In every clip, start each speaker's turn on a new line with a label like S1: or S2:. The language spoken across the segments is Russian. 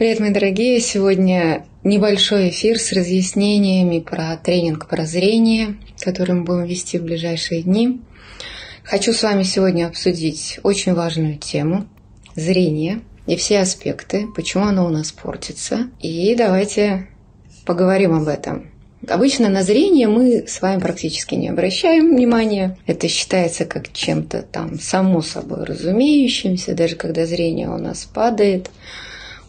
S1: Привет, мои дорогие! Сегодня небольшой эфир с разъяснениями про тренинг про зрение, который мы будем вести в ближайшие дни. Хочу с вами сегодня обсудить очень важную тему – зрение и все аспекты, почему оно у нас портится. И давайте поговорим об этом. Обычно на зрение мы с вами практически не обращаем внимания. Это считается как чем-то там само собой разумеющимся, даже когда зрение у нас падает –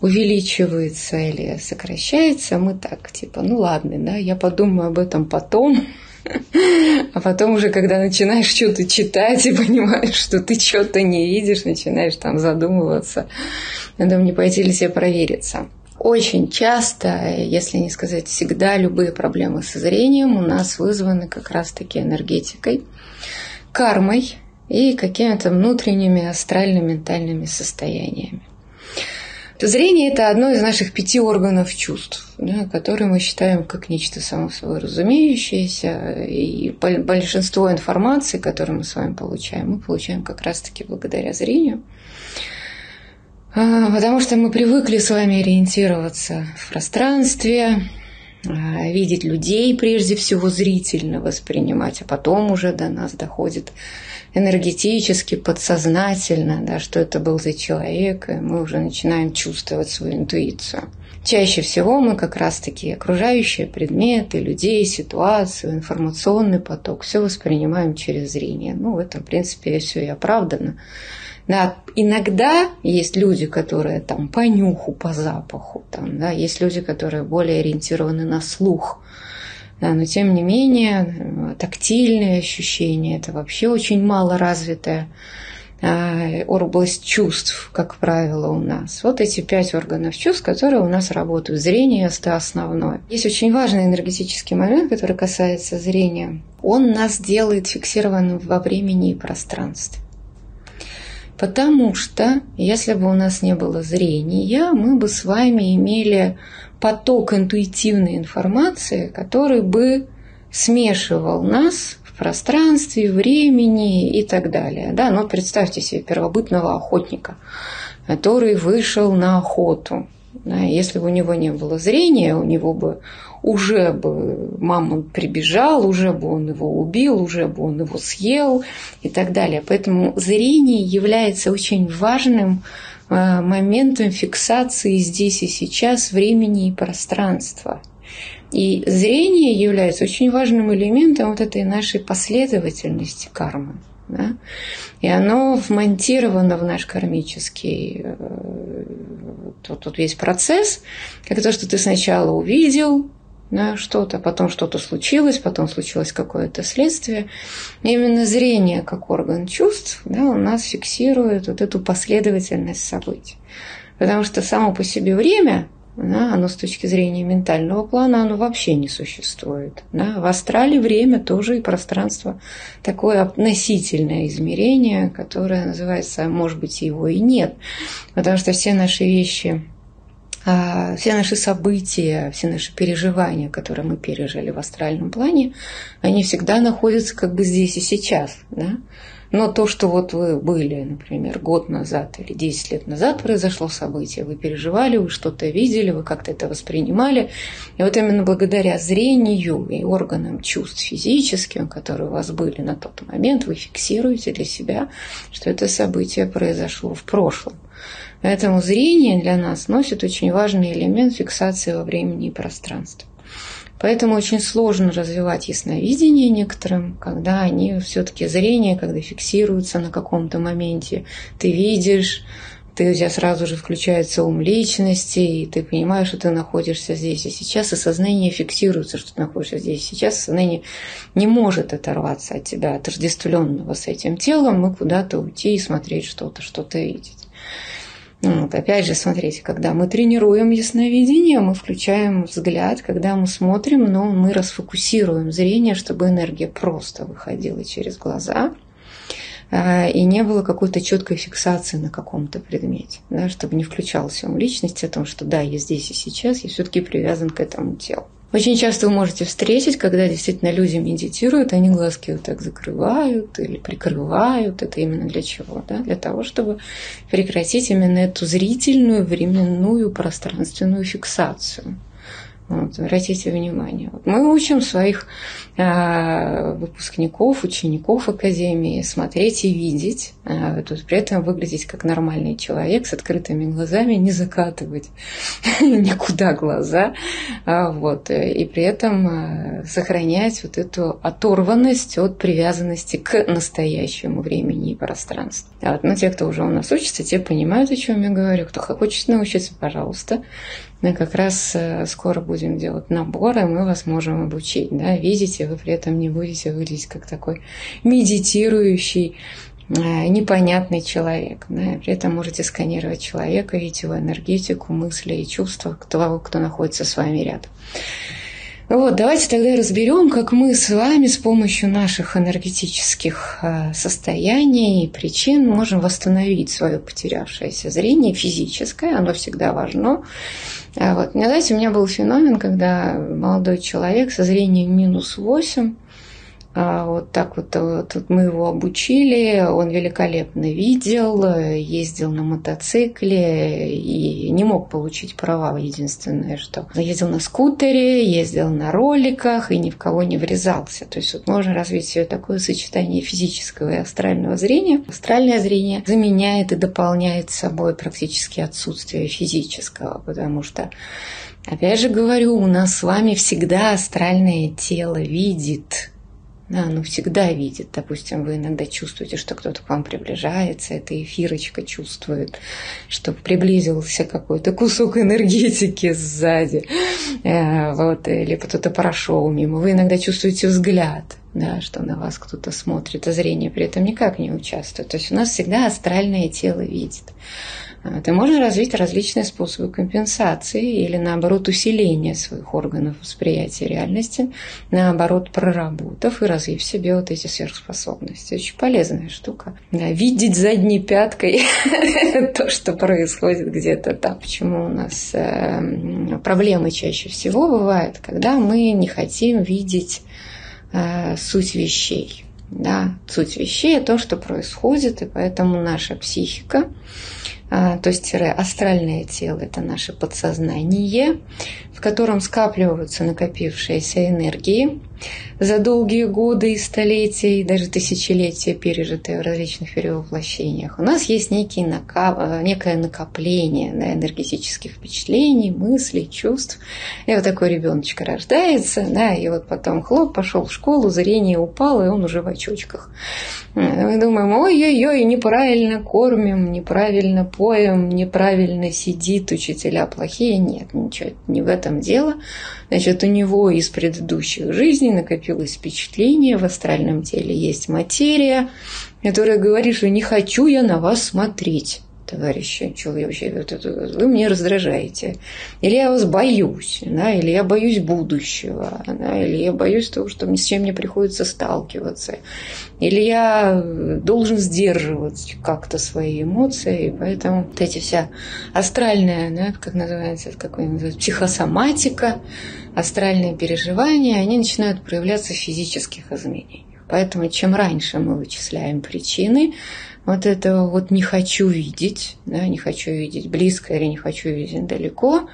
S1: увеличивается или сокращается, мы так, типа, ну ладно, да, я подумаю об этом потом, а потом уже, когда начинаешь что-то читать и понимаешь, что ты что-то не видишь, начинаешь там задумываться, надо мне пойти ли себе провериться. Очень часто, если не сказать всегда, любые проблемы со зрением у нас вызваны как раз-таки энергетикой, кармой и какими-то внутренними астрально-ментальными состояниями. Зрение – это одно из наших пяти органов чувств, да, которые мы считаем как нечто само собой разумеющееся. И большинство информации, которую мы с вами получаем, мы получаем как раз-таки благодаря зрению. А, потому что мы привыкли с вами ориентироваться в пространстве, а, видеть людей прежде всего зрительно воспринимать, а потом уже до нас доходит энергетически, подсознательно, да, что это был за человек, и мы уже начинаем чувствовать свою интуицию. Чаще всего мы как раз-таки окружающие предметы, людей, ситуацию, информационный поток, все воспринимаем через зрение. Ну, в этом, в принципе, все и оправдано. Да, иногда есть люди, которые там по нюху, по запаху, там, да, есть люди, которые более ориентированы на слух, да, но тем не менее, тактильные ощущения – это вообще очень мало развитая а, область чувств, как правило, у нас. Вот эти пять органов чувств, которые у нас работают. Зрение – это основное. Есть очень важный энергетический момент, который касается зрения. Он нас делает фиксированным во времени и пространстве. Потому что, если бы у нас не было зрения, мы бы с вами имели поток интуитивной информации, который бы смешивал нас в пространстве, времени и так далее. Да, но представьте себе первобытного охотника, который вышел на охоту. Да, если бы у него не было зрения, у него бы уже бы мама прибежал, уже бы он его убил, уже бы он его съел и так далее. Поэтому зрение является очень важным Э, моментом фиксации здесь и сейчас времени и пространства. И зрение является очень важным элементом вот этой нашей последовательности кармы. Да? И оно вмонтировано в наш кармический э, тут, тут весь процесс, как то, что ты сначала увидел, да, что-то, потом что-то случилось, потом случилось какое-то следствие. Именно зрение, как орган чувств, да, у нас фиксирует вот эту последовательность событий. Потому что само по себе время, да, оно с точки зрения ментального плана, оно вообще не существует. Да. В астрале время тоже и пространство такое относительное измерение, которое называется, может быть, его и нет. Потому что все наши вещи все наши события, все наши переживания, которые мы пережили в астральном плане, они всегда находятся как бы здесь и сейчас. Да? Но то, что вот вы были, например, год назад или 10 лет назад произошло событие, вы переживали, вы что-то видели, вы как-то это воспринимали. И вот именно благодаря зрению и органам чувств физическим, которые у вас были на тот момент, вы фиксируете для себя, что это событие произошло в прошлом. Поэтому зрение для нас носит очень важный элемент фиксации во времени и пространстве. Поэтому очень сложно развивать ясновидение некоторым, когда они все-таки зрение, когда фиксируются на каком-то моменте. Ты видишь, ты, у тебя сразу же включается ум личности, и ты понимаешь, что ты находишься здесь и сейчас, и сознание фиксируется, что ты находишься здесь и сейчас, сознание не может оторваться от тебя, отождествленного с этим телом, и куда-то уйти и смотреть что-то, что-то видеть. Вот, опять же, смотрите, когда мы тренируем ясновидение, мы включаем взгляд, когда мы смотрим, но мы расфокусируем зрение, чтобы энергия просто выходила через глаза а, и не было какой-то четкой фиксации на каком-то предмете, да, чтобы не включался ум личности о том, что да, я здесь и сейчас, я все-таки привязан к этому телу. Очень часто вы можете встретить, когда действительно люди медитируют, они глазки вот так закрывают или прикрывают. Это именно для чего? Да? Для того, чтобы прекратить именно эту зрительную, временную, пространственную фиксацию. Вот, обратите внимание. Мы учим своих э, выпускников, учеников Академии смотреть и видеть, э, тут при этом выглядеть как нормальный человек с открытыми глазами, не закатывать никуда глаза, э, вот, и при этом э, сохранять вот эту оторванность от привязанности к настоящему времени и пространству. Вот, но те, кто уже у нас учится, те понимают, о чем я говорю. Кто хочет научиться, пожалуйста, мы как раз э, скоро будем делать наборы, мы вас можем обучить. Да? Видите, вы при этом не будете выглядеть как такой медитирующий, э, непонятный человек. Да? При этом можете сканировать человека, видеть его энергетику, мысли и чувства того, кто находится с вами рядом. Вот, давайте тогда разберем, как мы с вами с помощью наших энергетических э, состояний и причин можем восстановить свое потерявшееся зрение физическое, оно всегда важно. А вот, знаете, у меня был феномен, когда молодой человек со зрением минус 8 а вот так вот, вот мы его обучили, он великолепно видел, ездил на мотоцикле и не мог получить права, единственное, что ездил на скутере, ездил на роликах и ни в кого не врезался. То есть вот можно развить такое сочетание физического и астрального зрения. Астральное зрение заменяет и дополняет собой практически отсутствие физического, потому что Опять же говорю, у нас с вами всегда астральное тело видит да, оно всегда видит. Допустим, вы иногда чувствуете, что кто-то к вам приближается, эта эфирочка чувствует, что приблизился какой-то кусок энергетики сзади, э, вот, или кто-то прошел мимо. Вы иногда чувствуете взгляд, да, что на вас кто-то смотрит, а зрение при этом никак не участвует. То есть у нас всегда астральное тело видит. Это можно развить различные способы компенсации или, наоборот, усиления своих органов восприятия реальности, наоборот, проработав и развив в себе вот эти сверхспособности. Очень полезная штука. Видеть задней пяткой то, что происходит где-то там. Почему у нас э, проблемы чаще всего бывают, когда мы не хотим видеть э, суть вещей. Да, суть вещей – то, что происходит, и поэтому наша психика а, то есть астральное тело – это наше подсознание, в котором скапливаются накопившиеся энергии за долгие годы и столетия, и даже тысячелетия, пережитые в различных перевоплощениях. У нас есть некий накап... некое накопление да, энергетических впечатлений, мыслей, чувств. И вот такой ребеночек рождается, да, и вот потом хлоп, пошел в школу, зрение упало, и он уже в очочках. Мы думаем, ой-ой-ой, неправильно кормим, неправильно поем, неправильно сидит, учителя плохие. Нет, ничего, не в этом дело. Значит, у него из предыдущих жизней накопилось впечатление, в астральном теле есть материя, которая говорит, что не хочу я на вас смотреть товарищи, что вы мне раздражаете. Или я вас боюсь, да, или я боюсь будущего, да, или я боюсь того, что с чем мне приходится сталкиваться. Или я должен сдерживать как-то свои эмоции, и поэтому вот эти вся астральная, да, как называется, как называется, психосоматика, астральные переживания, они начинают проявляться в физических изменениях. Поэтому чем раньше мы вычисляем причины, вот этого вот не хочу видеть, да, не хочу видеть близко или не хочу видеть далеко,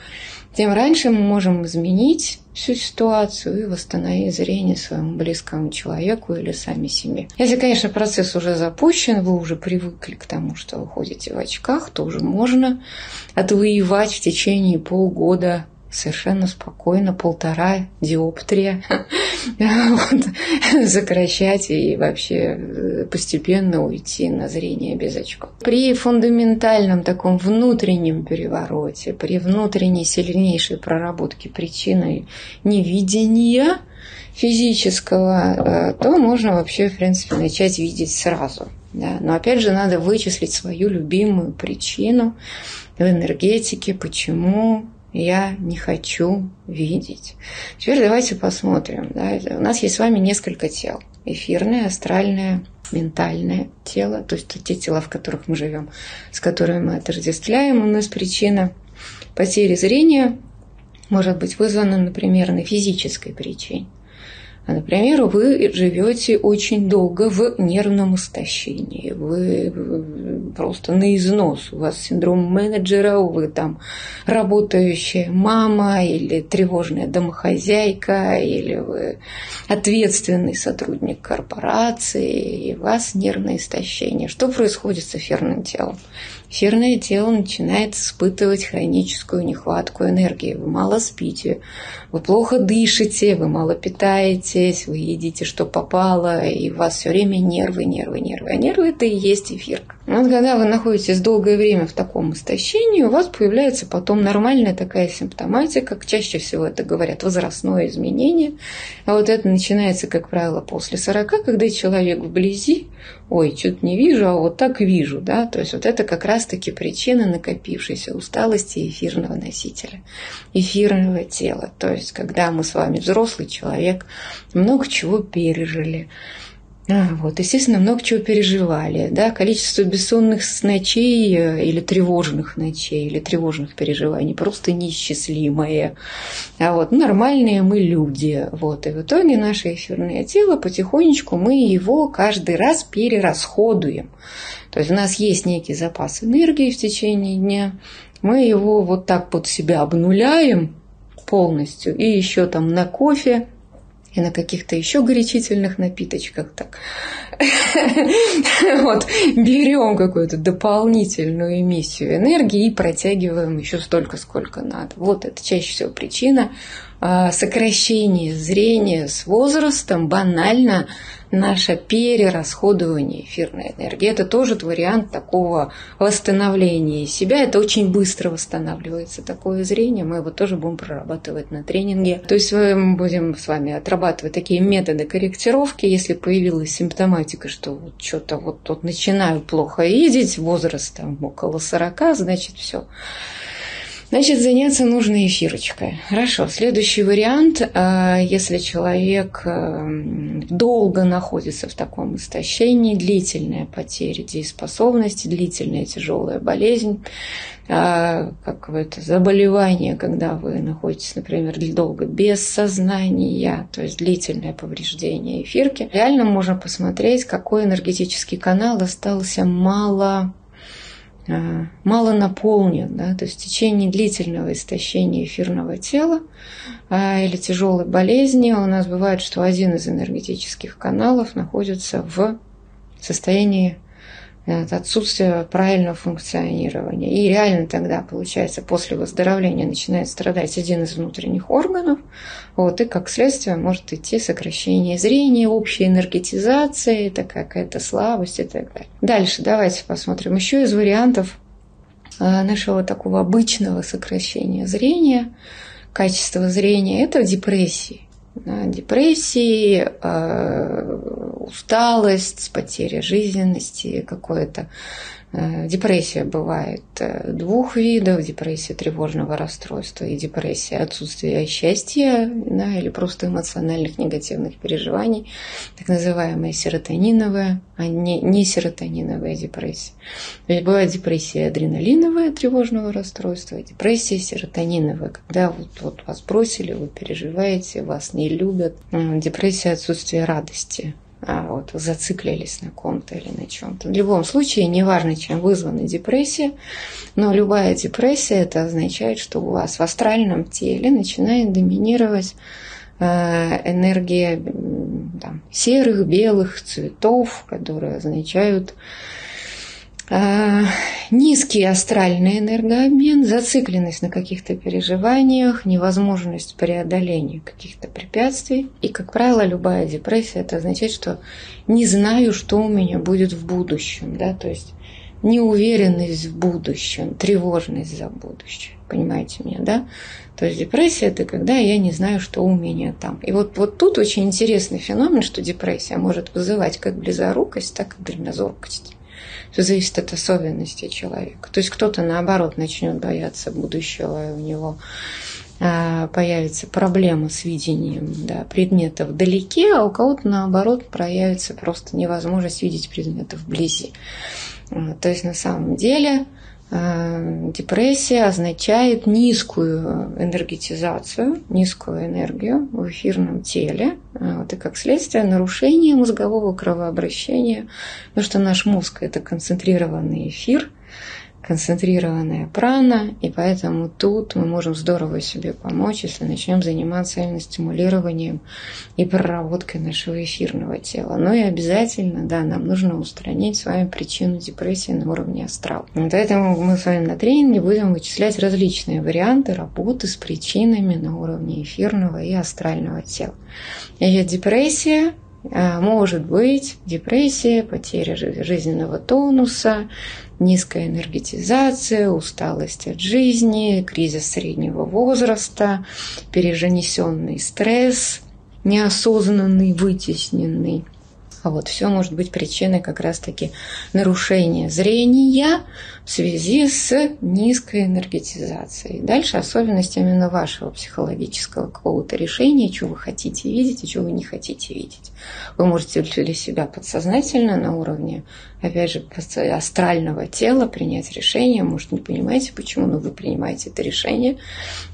S1: тем раньше мы можем изменить всю ситуацию и восстановить зрение своему близкому человеку или сами себе. Если, конечно, процесс уже запущен, вы уже привыкли к тому, что вы ходите в очках, то уже можно отвоевать в течение полгода совершенно спокойно полтора диоптрия вот, сокращать и вообще э, постепенно уйти на зрение без очков. При фундаментальном таком внутреннем перевороте, при внутренней сильнейшей проработке причины невидения физического, э, то можно вообще, в принципе, начать видеть сразу. Да? Но опять же, надо вычислить свою любимую причину в энергетике, почему я не хочу видеть. Теперь давайте посмотрим. Да? У нас есть с вами несколько тел. Эфирное, астральное, ментальное тело, то есть те тела, в которых мы живем, с которыми мы отождествляем. У нас причина потери зрения может быть вызвано, например, на физической причине. А, например, вы живете очень долго в нервном истощении, вы просто на износ, у вас синдром менеджера, вы там работающая мама или тревожная домохозяйка, или вы ответственный сотрудник корпорации, и у вас нервное истощение. Что происходит с эфирным телом? Эфирное тело начинает испытывать хроническую нехватку энергии. Вы мало спите, вы плохо дышите, вы мало питаетесь, вы едите, что попало, и у вас все время нервы, нервы, нервы. А нервы – это и есть эфирка. Вот когда вы находитесь долгое время в таком истощении, у вас появляется потом нормальная такая симптоматика, чаще всего это говорят возрастное изменение, а вот это начинается, как правило, после 40, когда человек вблизи, ой, что-то не вижу, а вот так вижу, да, то есть вот это как раз-таки причина накопившейся усталости эфирного носителя, эфирного тела, то есть когда мы с вами взрослый человек, много чего пережили, вот, естественно, много чего переживали. Да? Количество бессонных ночей э, или тревожных ночей, или тревожных переживаний просто неисчислимое. А вот нормальные мы люди. Вот, и в итоге наше эфирное тело потихонечку мы его каждый раз перерасходуем. То есть у нас есть некий запас энергии в течение дня, мы его вот так под себя обнуляем полностью, и еще там на кофе и на каких-то еще горячительных напиточках так. Вот, берем какую-то дополнительную эмиссию энергии и протягиваем еще столько, сколько надо. Вот это чаще всего причина а, сокращения зрения с возрастом банально наше перерасходование эфирной энергии. Это тоже вариант такого восстановления себя. Это очень быстро восстанавливается такое зрение. Мы его тоже будем прорабатывать на тренинге. То есть мы будем с вами отрабатывать такие методы корректировки. Если появилась симптоматика, что вот что-то вот тут начинаю плохо видеть, возраст там около 40, значит все Значит, заняться нужно эфирочкой. Хорошо. Следующий вариант, э, если человек э, долго находится в таком истощении, длительная потеря дееспособности, длительная тяжелая болезнь, э, как это заболевание, когда вы находитесь, например, долго без сознания, то есть длительное повреждение эфирки, реально можно посмотреть, какой энергетический канал остался мало мало наполнен, да, то есть в течение длительного истощения эфирного тела э, или тяжелой болезни у нас бывает, что один из энергетических каналов находится в состоянии это отсутствие правильного функционирования. И реально тогда, получается, после выздоровления начинает страдать один из внутренних органов, вот, и как следствие может идти сокращение зрения, общая энергетизация, это какая-то слабость и так далее. Дальше давайте посмотрим еще из вариантов э, нашего такого обычного сокращения зрения, качества зрения, это депрессии депрессии, э, усталость, потеря жизненности, какое-то депрессия бывает э, двух видов. Депрессия тревожного расстройства и депрессия отсутствия счастья да, или просто эмоциональных негативных переживаний. Так называемая серотониновая, а не, не серотониновая депрессия. То есть бывает депрессия адреналиновая тревожного расстройства, депрессия серотониновая, когда вот, вот вас бросили, вы переживаете, вас не любят. Депрессия отсутствия радости вот, зациклились на ком-то или на чем-то. В любом случае, неважно, чем вызвана депрессия, но любая депрессия, это означает, что у вас в астральном теле начинает доминировать э, энергия там, серых, белых цветов, которые означают а, низкий астральный энергообмен, зацикленность на каких-то переживаниях, невозможность преодоления каких-то препятствий. И, как правило, любая депрессия – это означает, что не знаю, что у меня будет в будущем. Да? То есть неуверенность в будущем, тревожность за будущее. Понимаете меня, да? То есть депрессия – это когда я не знаю, что у меня там. И вот, вот тут очень интересный феномен, что депрессия может вызывать как близорукость, так и дальнозоркость. Все зависит от особенностей человека. То есть кто-то, наоборот, начнет бояться будущего, и у него а, появится проблема с видением да, предметов вдалеке, а у кого-то, наоборот, проявится просто невозможность видеть предметы вблизи. То есть на самом деле депрессия означает низкую энергетизацию, низкую энергию в эфирном теле. Э, вот, и как следствие нарушение мозгового кровообращения, потому что наш мозг – это концентрированный эфир, концентрированная прана, и поэтому тут мы можем здорово себе помочь, если начнем заниматься именно стимулированием и проработкой нашего эфирного тела. Но и обязательно, да, нам нужно устранить с вами причину депрессии на уровне астрал. Поэтому мы с вами на тренинге будем вычислять различные варианты работы с причинами на уровне эфирного и астрального тела. Значит, депрессия может быть депрессия, потеря жизненного тонуса, низкая энергетизация, усталость от жизни, кризис среднего возраста, переженесенный стресс, неосознанный, вытесненный – а вот все может быть причиной как раз-таки нарушения зрения в связи с низкой энергетизацией. Дальше особенность именно вашего психологического какого-то решения, что вы хотите видеть и что вы не хотите видеть. Вы можете для себя подсознательно на уровне, опять же, астрального тела принять решение. Может, не понимаете, почему, но вы принимаете это решение.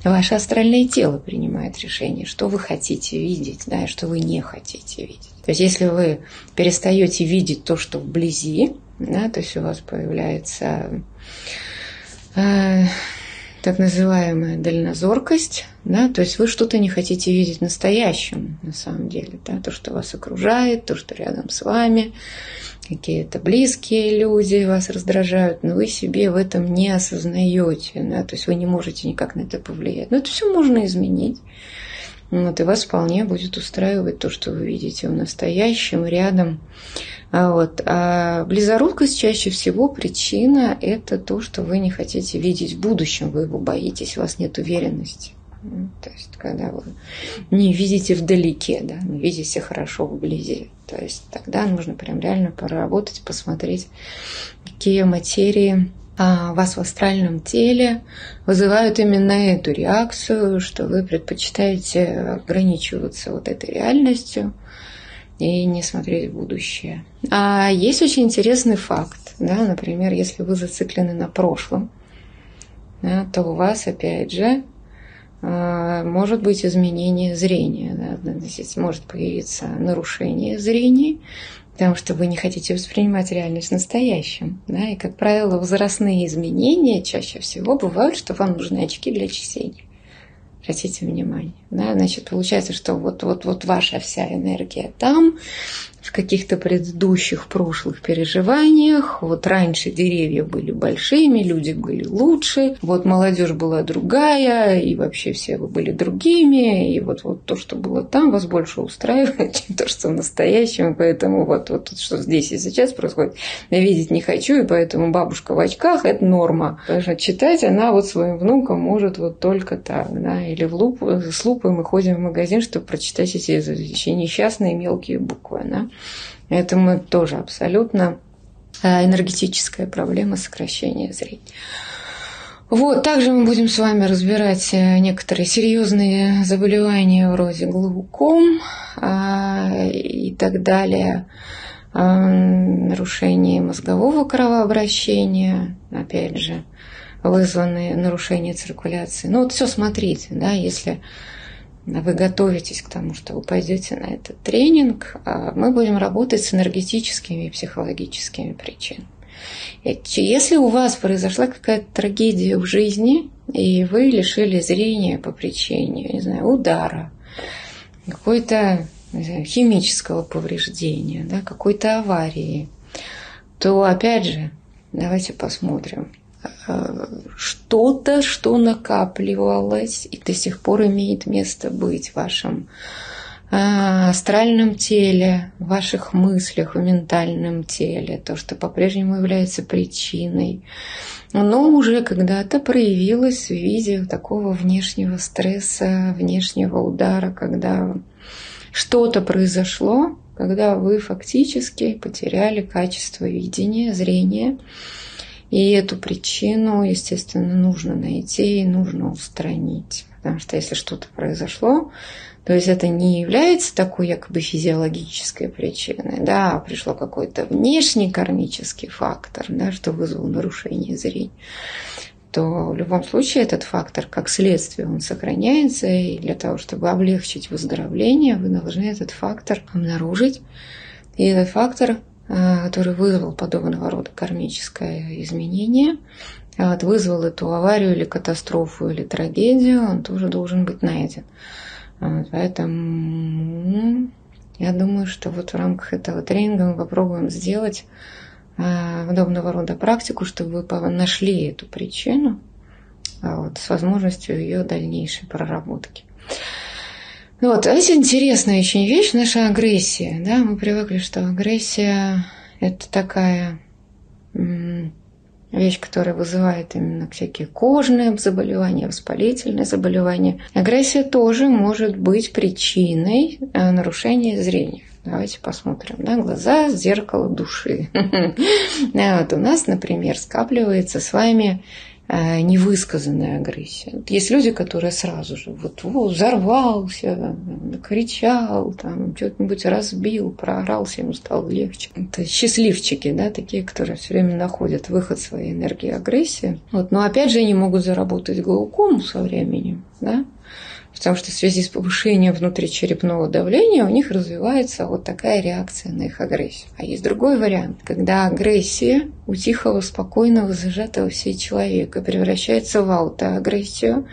S1: Ваше астральное тело принимает решение, что вы хотите видеть, да, и что вы не хотите видеть. То есть если вы перестаете видеть то, что вблизи, да, то есть у вас появляется э, так называемая дальнозоркость, да, то есть вы что-то не хотите видеть настоящим, на самом деле, да, то, что вас окружает, то, что рядом с вами, какие-то близкие люди вас раздражают, но вы себе в этом не осознаете, да, то есть вы не можете никак на это повлиять. Но это все можно изменить. Вот, и вас вполне будет устраивать то, что вы видите в настоящем, рядом. А вот. А близорукость чаще всего причина – это то, что вы не хотите видеть в будущем, вы его боитесь, у вас нет уверенности. То есть, когда вы не видите вдалеке, да, не видите хорошо вблизи. То есть, тогда нужно прям реально поработать, посмотреть, какие материи вас в астральном теле вызывают именно эту реакцию, что вы предпочитаете ограничиваться вот этой реальностью и не смотреть в будущее. А есть очень интересный факт, да, например, если вы зациклены на прошлом, да, то у вас, опять же, а, может быть изменение зрения, да, может появиться нарушение зрения, потому что вы не хотите воспринимать реальность настоящим. Да? И, как правило, возрастные изменения чаще всего бывают, что вам нужны очки для чтения. Обратите внимание. Да? Значит, получается, что вот, вот, вот ваша вся энергия там, в каких-то предыдущих прошлых переживаниях. Вот раньше деревья были большими, люди были лучше, вот молодежь была другая, и вообще все вы были другими, и вот, вот то, что было там, вас больше устраивает, чем то, что в настоящем, поэтому вот, вот что здесь и сейчас происходит, я видеть не хочу, и поэтому бабушка в очках – это норма. Потому читать она вот своим внукам может вот только так, да, или в луп, с лупой мы ходим в магазин, чтобы прочитать эти еще несчастные мелкие буквы, да. Это мы тоже абсолютно э, энергетическая проблема сокращения зрения. Вот, также мы будем с вами разбирать э, некоторые серьезные заболевания вроде глауком а, и так далее, а, нарушение мозгового кровообращения, опять же, вызванные нарушения циркуляции. Ну вот все смотрите, да, если вы готовитесь к тому, что вы пойдете на этот тренинг, а мы будем работать с энергетическими и психологическими причинами. Если у вас произошла какая-то трагедия в жизни, и вы лишили зрения по причине, не знаю, удара, какой-то химического повреждения, да, какой-то аварии, то опять же, давайте посмотрим, что-то, что накапливалось и до сих пор имеет место быть в вашем а, астральном теле, в ваших мыслях, в ментальном теле, то, что по-прежнему является причиной, но уже когда-то проявилось в виде такого внешнего стресса, внешнего удара, когда что-то произошло, когда вы фактически потеряли качество видения, зрения, и эту причину, естественно, нужно найти и нужно устранить. Потому что если что-то произошло, То есть это не является такой якобы физиологической причиной, да, а пришло какой-то внешний кармический фактор, да, что вызвал нарушение зрения то в любом случае этот фактор, как следствие, он сохраняется, и для того, чтобы облегчить выздоровление, вы должны этот фактор обнаружить. И этот фактор, который вызвал подобного рода кармическое изменение, вот, вызвал эту аварию или катастрофу или трагедию, он тоже должен быть найден. Вот, поэтому я думаю, что вот в рамках этого тренинга мы попробуем сделать Э, подобного рода практику, чтобы вы нашли эту причину а вот, с возможностью ее дальнейшей проработки. Вот, а это интересная очень вещь, наша агрессия. Да? Мы привыкли, что агрессия – это такая вещь, которая вызывает именно всякие кожные заболевания, воспалительные заболевания. Агрессия тоже может быть причиной э, нарушения зрения. Давайте посмотрим. Да? Глаза – зеркало души. у нас, например, скапливается с вами невысказанная агрессия. Есть люди, которые сразу же вот взорвался, кричал, там, что-нибудь разбил, проорался, ему стало легче. Это счастливчики, да, такие, которые все время находят выход своей энергии агрессии. Вот. Но опять же они могут заработать глаукому со временем, да, потому что в связи с повышением внутричерепного давления у них развивается вот такая реакция на их агрессию. А есть другой вариант, когда агрессия у тихого, спокойного, зажатого все человека превращается в аутоагрессию,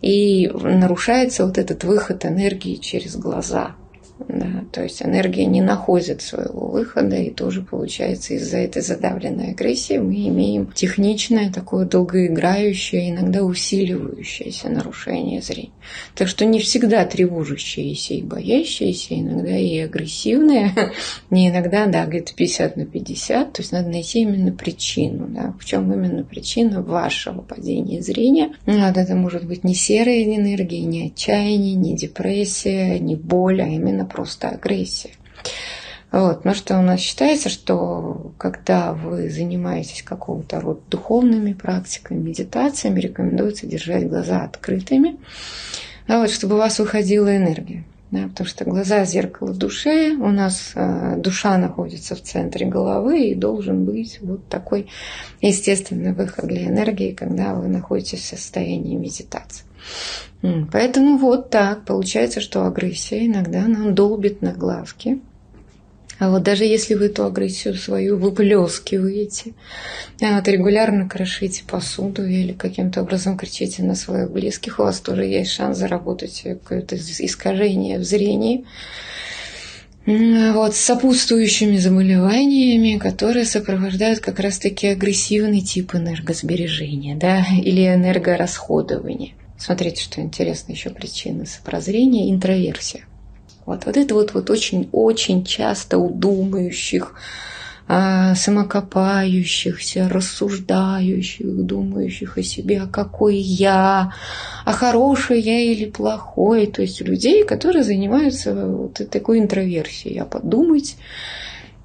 S1: и нарушается вот этот выход энергии через глаза – да, то есть энергия не находит своего выхода, и тоже получается из-за этой задавленной агрессии мы имеем техничное, такое долгоиграющее, иногда усиливающееся нарушение зрения. Так что не всегда тревожащиеся и боящиеся, иногда и агрессивные, не иногда, да, где-то 50 на 50, то есть надо найти именно причину, да, в чем именно причина вашего падения зрения. Вот это может быть не серая энергия, не отчаяние, не депрессия, не боль, а именно просто агрессия. Вот. Но что у нас считается, что когда вы занимаетесь какого-то рода духовными практиками, медитациями, рекомендуется держать глаза открытыми, вот, чтобы у вас выходила энергия. Да, потому что глаза – зеркало души, у нас э, душа находится в центре головы, и должен быть вот такой естественный выход для энергии, когда вы находитесь в состоянии медитации. Поэтому вот так получается, что агрессия иногда нам долбит на глазки. А вот даже если вы эту агрессию свою выплескиваете, а вот регулярно крошите посуду или каким-то образом кричите на своих близких, у вас тоже есть шанс заработать какое-то искажение в зрении. Вот, с сопутствующими заболеваниями, которые сопровождают как раз-таки агрессивный тип энергосбережения да, или энергорасходования. Смотрите, что интересно, еще причина прозрения – интроверсия. Вот, вот это вот, вот очень-очень часто у думающих, а, самокопающихся, рассуждающих, думающих о себе, а какой я, а хороший я или плохой. То есть людей, которые занимаются вот такой интроверсией, а подумать,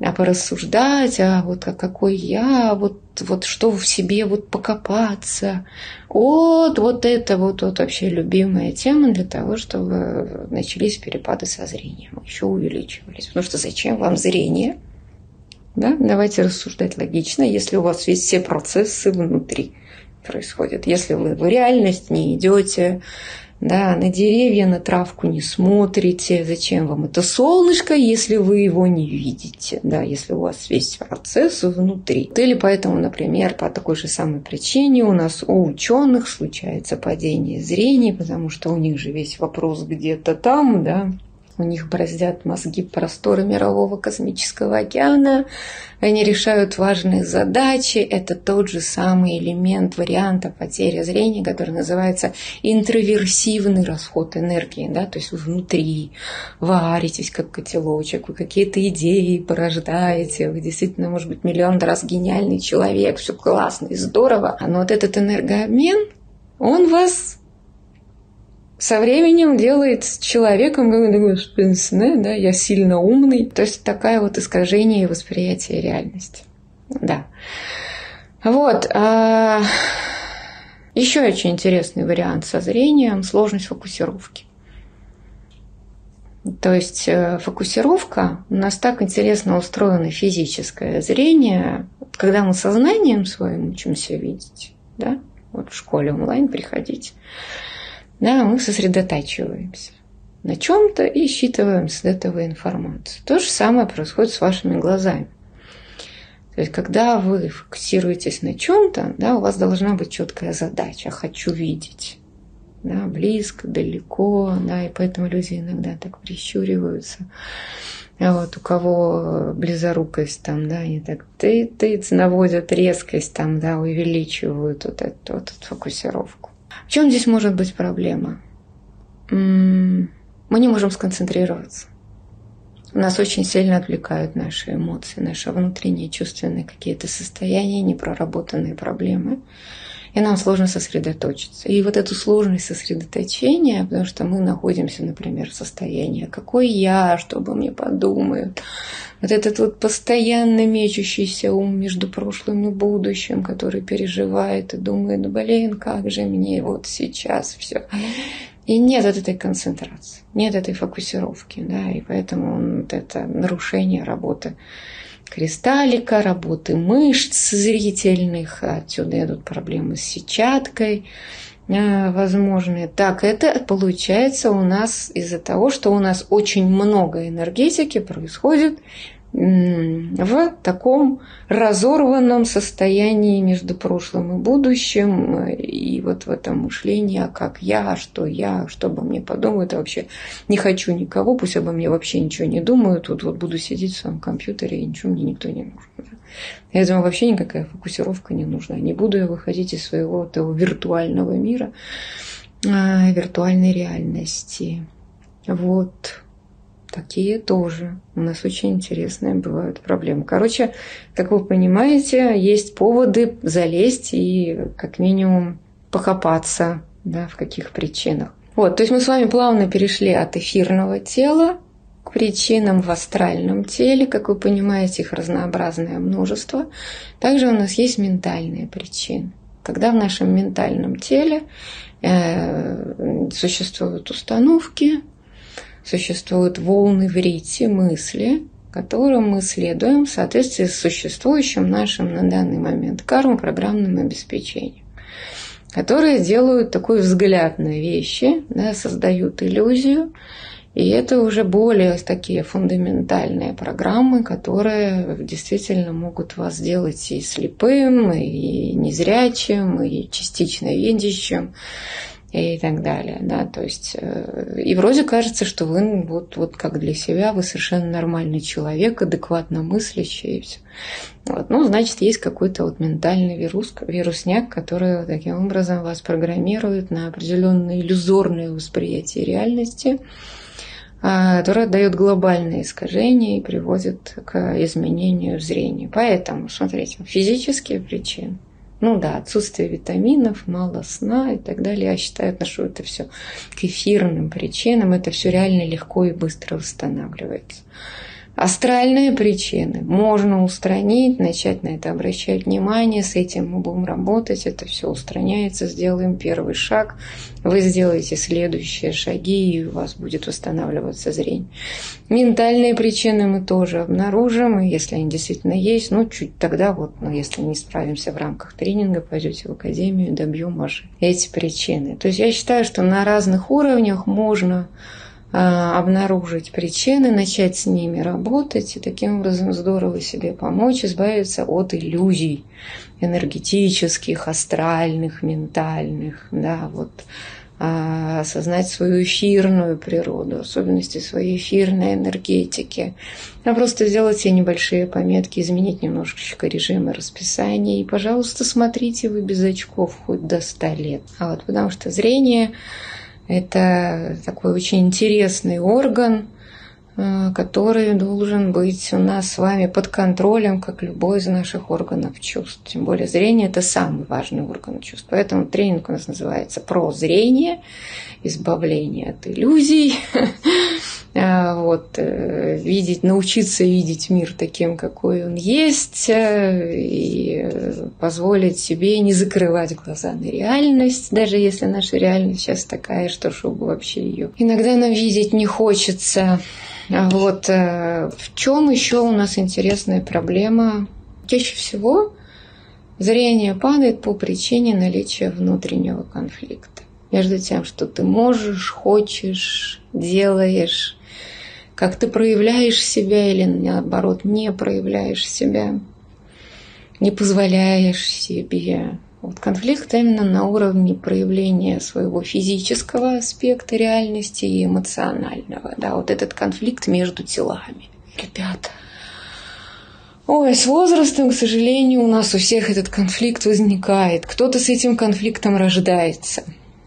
S1: а порассуждать, а вот а какой я, вот, вот что в себе вот покопаться. Вот, вот это вот, вот вообще любимая тема для того, чтобы начались перепады со зрением, еще увеличивались. Потому что зачем вам зрение? Да? Давайте рассуждать логично, если у вас есть все процессы внутри происходят. Если вы в реальность не идете, да, на деревья, на травку не смотрите. Зачем вам это солнышко, если вы его не видите, да, если у вас весь процесс внутри. Или поэтому, например, по такой же самой причине у нас у ученых случается падение зрения, потому что у них же весь вопрос где-то там, да, у них бороздят мозги просторы мирового космического океана, они решают важные задачи. Это тот же самый элемент варианта потери зрения, который называется интроверсивный расход энергии. Да? То есть вы внутри варитесь, как котелочек, вы какие-то идеи порождаете, вы действительно, может быть, миллион раз гениальный человек, все классно и здорово. Но вот этот энергообмен, он вас со временем делает человеком, как да, я сильно умный. То есть такая вот искажение восприятия реальности. Да. Вот. А... Еще очень интересный вариант со зрением – сложность фокусировки. То есть э, фокусировка, у нас так интересно устроено физическое зрение, когда мы сознанием своим учимся видеть, да, вот в школе онлайн приходить, да, мы сосредотачиваемся на чем-то и считываем с этого информацию. То же самое происходит с вашими глазами. То есть, когда вы фокусируетесь на чем-то, да, у вас должна быть четкая задача. Хочу видеть. Да, близко, далеко, да, и поэтому люди иногда так прищуриваются. А вот у кого близорукость там, да, они так ты наводят резкость там, да, увеличивают вот эту, вот эту фокусировку. В чем здесь может быть проблема? Мы не можем сконцентрироваться. Нас очень сильно отвлекают наши эмоции, наши внутренние чувственные какие-то состояния, непроработанные проблемы. И нам сложно сосредоточиться. И вот эту сложность сосредоточения, потому что мы находимся, например, в состоянии «какой я?», «что обо мне подумают?», вот этот вот постоянно мечущийся ум между прошлым и будущим, который переживает и думает, блин, как же мне вот сейчас все. И нет вот этой концентрации, нет этой фокусировки, да, и поэтому вот это нарушение работы кристаллика, работы мышц зрительных, отсюда идут проблемы с сетчаткой э, возможные. Так, это получается у нас из-за того, что у нас очень много энергетики происходит в таком разорванном состоянии между прошлым и будущим, и вот в этом мышлении, а как я, что я, что обо мне подумают, а вообще не хочу никого, пусть обо мне вообще ничего не думают, тут вот буду сидеть в своем компьютере, и ничего мне никто не нужен. Я думаю, вообще никакая фокусировка не нужна. Не буду я выходить из своего этого виртуального мира, а, виртуальной реальности. Вот. Такие тоже. У нас очень интересные бывают проблемы. Короче, как вы понимаете, есть поводы залезть и как минимум покопаться да, в каких причинах. Вот, то есть мы с вами плавно перешли от эфирного тела к причинам в астральном теле. Как вы понимаете, их разнообразное множество. Также у нас есть ментальные причины. Когда в нашем ментальном теле э, существуют установки, существуют волны в рите мысли, которым мы следуем в соответствии с существующим нашим на данный момент карму-программным обеспечением, которые делают такой взгляд на вещи, да, создают иллюзию, и это уже более такие фундаментальные программы, которые действительно могут вас сделать и слепым, и незрячим, и частично видящим, и так далее, да, то есть э, и вроде кажется, что вы вот, вот как для себя, вы совершенно нормальный человек, адекватно мыслящий и все. Вот, ну, значит, есть какой-то вот ментальный вирус, вирусняк, который таким образом вас программирует на определенное иллюзорное восприятие реальности, а, которое дает глобальные искажения и приводит к изменению зрения. Поэтому, смотрите, физические причины – ну да, отсутствие витаминов, мало сна и так далее. Я считаю, что это все к эфирным причинам. Это все реально легко и быстро восстанавливается. Астральные причины можно устранить, начать на это обращать внимание, с этим мы будем работать, это все устраняется, сделаем первый шаг, вы сделаете следующие шаги, и у вас будет восстанавливаться зрение. Ментальные причины мы тоже обнаружим, и если они действительно есть, ну, чуть тогда вот, ну, если не справимся в рамках тренинга, пойдете в академию, добьем ваши эти причины. То есть я считаю, что на разных уровнях можно обнаружить причины, начать с ними работать и таким образом здорово себе помочь, избавиться от иллюзий энергетических, астральных, ментальных, да, вот а, осознать свою эфирную природу, особенности своей эфирной энергетики. А просто сделать себе небольшие пометки, изменить немножечко режимы расписания. И, пожалуйста, смотрите вы без очков хоть до 100 лет. А вот потому что зрение это такой очень интересный орган, который должен быть у нас с вами под контролем, как любой из наших органов чувств. Тем более зрение – это самый важный орган чувств. Поэтому тренинг у нас называется «Про зрение», избавление от иллюзий. а, вот, э, видеть, научиться видеть мир таким, какой он есть, э, и позволить себе не закрывать глаза на реальность, даже если наша реальность сейчас такая, что чтобы вообще ее иногда нам видеть не хочется. Вот э, в чем еще у нас интересная проблема? Чаще всего зрение падает по причине наличия внутреннего конфликта между тем, что ты можешь, хочешь, делаешь, как ты проявляешь себя или наоборот не проявляешь себя, не позволяешь себе. Вот конфликт именно на уровне проявления своего физического аспекта реальности и эмоционального. Да, вот этот конфликт между телами. Ребята, Ой, с возрастом, к сожалению, у нас у всех этот конфликт возникает. Кто-то с этим конфликтом рождается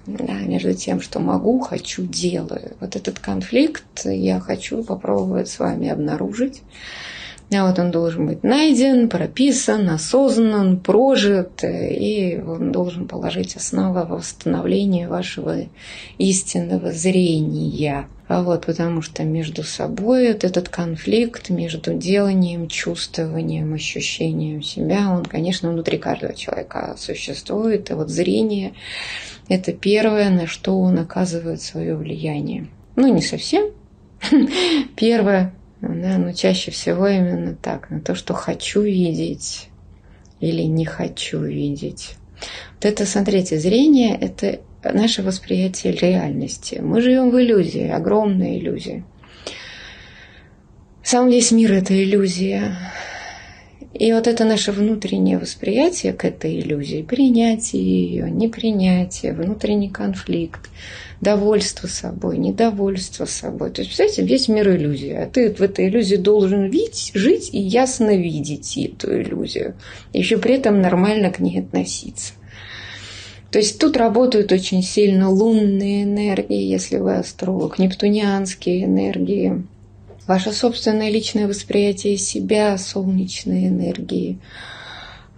S1: да, между тем, что могу, хочу, делаю. Вот этот конфликт я хочу попробовать с вами обнаружить. А вот он должен быть найден, прописан, осознан, прожит, и он должен положить основу восстановления вашего истинного зрения. А вот потому что между собой вот этот конфликт между деланием, чувствованием, ощущением себя, он, конечно, внутри каждого человека существует. И вот зрение – это первое, на что он оказывает свое влияние. Ну, не совсем. Первое, да, но чаще всего именно так, на то, что хочу видеть или не хочу видеть. Вот это, смотрите, зрение – это наше восприятие реальности. Мы живем в иллюзии, огромной иллюзии. Сам весь мир – это иллюзия. И вот это наше внутреннее восприятие к этой иллюзии, принятие ее, непринятие, внутренний конфликт, довольство собой, недовольство собой. То есть, представляете, весь мир иллюзия. А ты в этой иллюзии должен видеть, жить и ясно видеть эту иллюзию. Еще при этом нормально к ней относиться. То есть тут работают очень сильно лунные энергии, если вы астролог, нептунианские энергии, ваше собственное личное восприятие себя, солнечные энергии,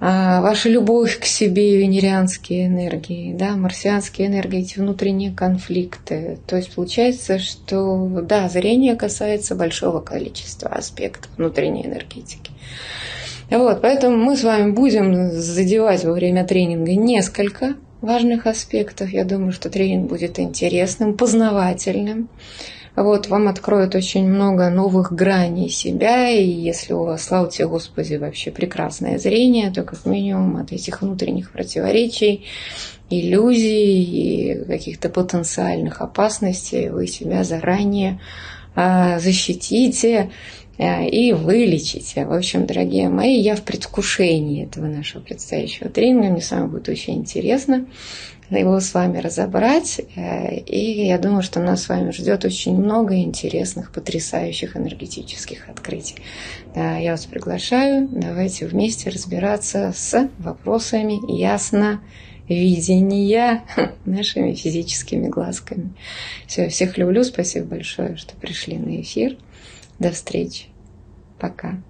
S1: а ваша любовь к себе, венерианские энергии, да, марсианские энергии, эти внутренние конфликты. То есть получается, что да, зрение касается большого количества аспектов внутренней энергетики. Вот, поэтому мы с вами будем задевать во время тренинга несколько важных аспектов. Я думаю, что тренинг будет интересным, познавательным. Вот, вам откроют очень много новых граней себя, и если у вас, слава тебе Господи, вообще прекрасное зрение, то как минимум от этих внутренних противоречий, иллюзий и каких-то потенциальных опасностей вы себя заранее а, защитите а, и вылечите. В общем, дорогие мои, я в предвкушении этого нашего предстоящего тренинга. Мне с вами будет очень интересно его с вами разобрать. Э, и я думаю, что нас с вами ждет очень много интересных, потрясающих энергетических открытий. Я вас приглашаю. Давайте вместе разбираться с вопросами ясно видения нашими физическими глазками. Все, всех люблю. Спасибо большое, что пришли на эфир. До встречи. Пока.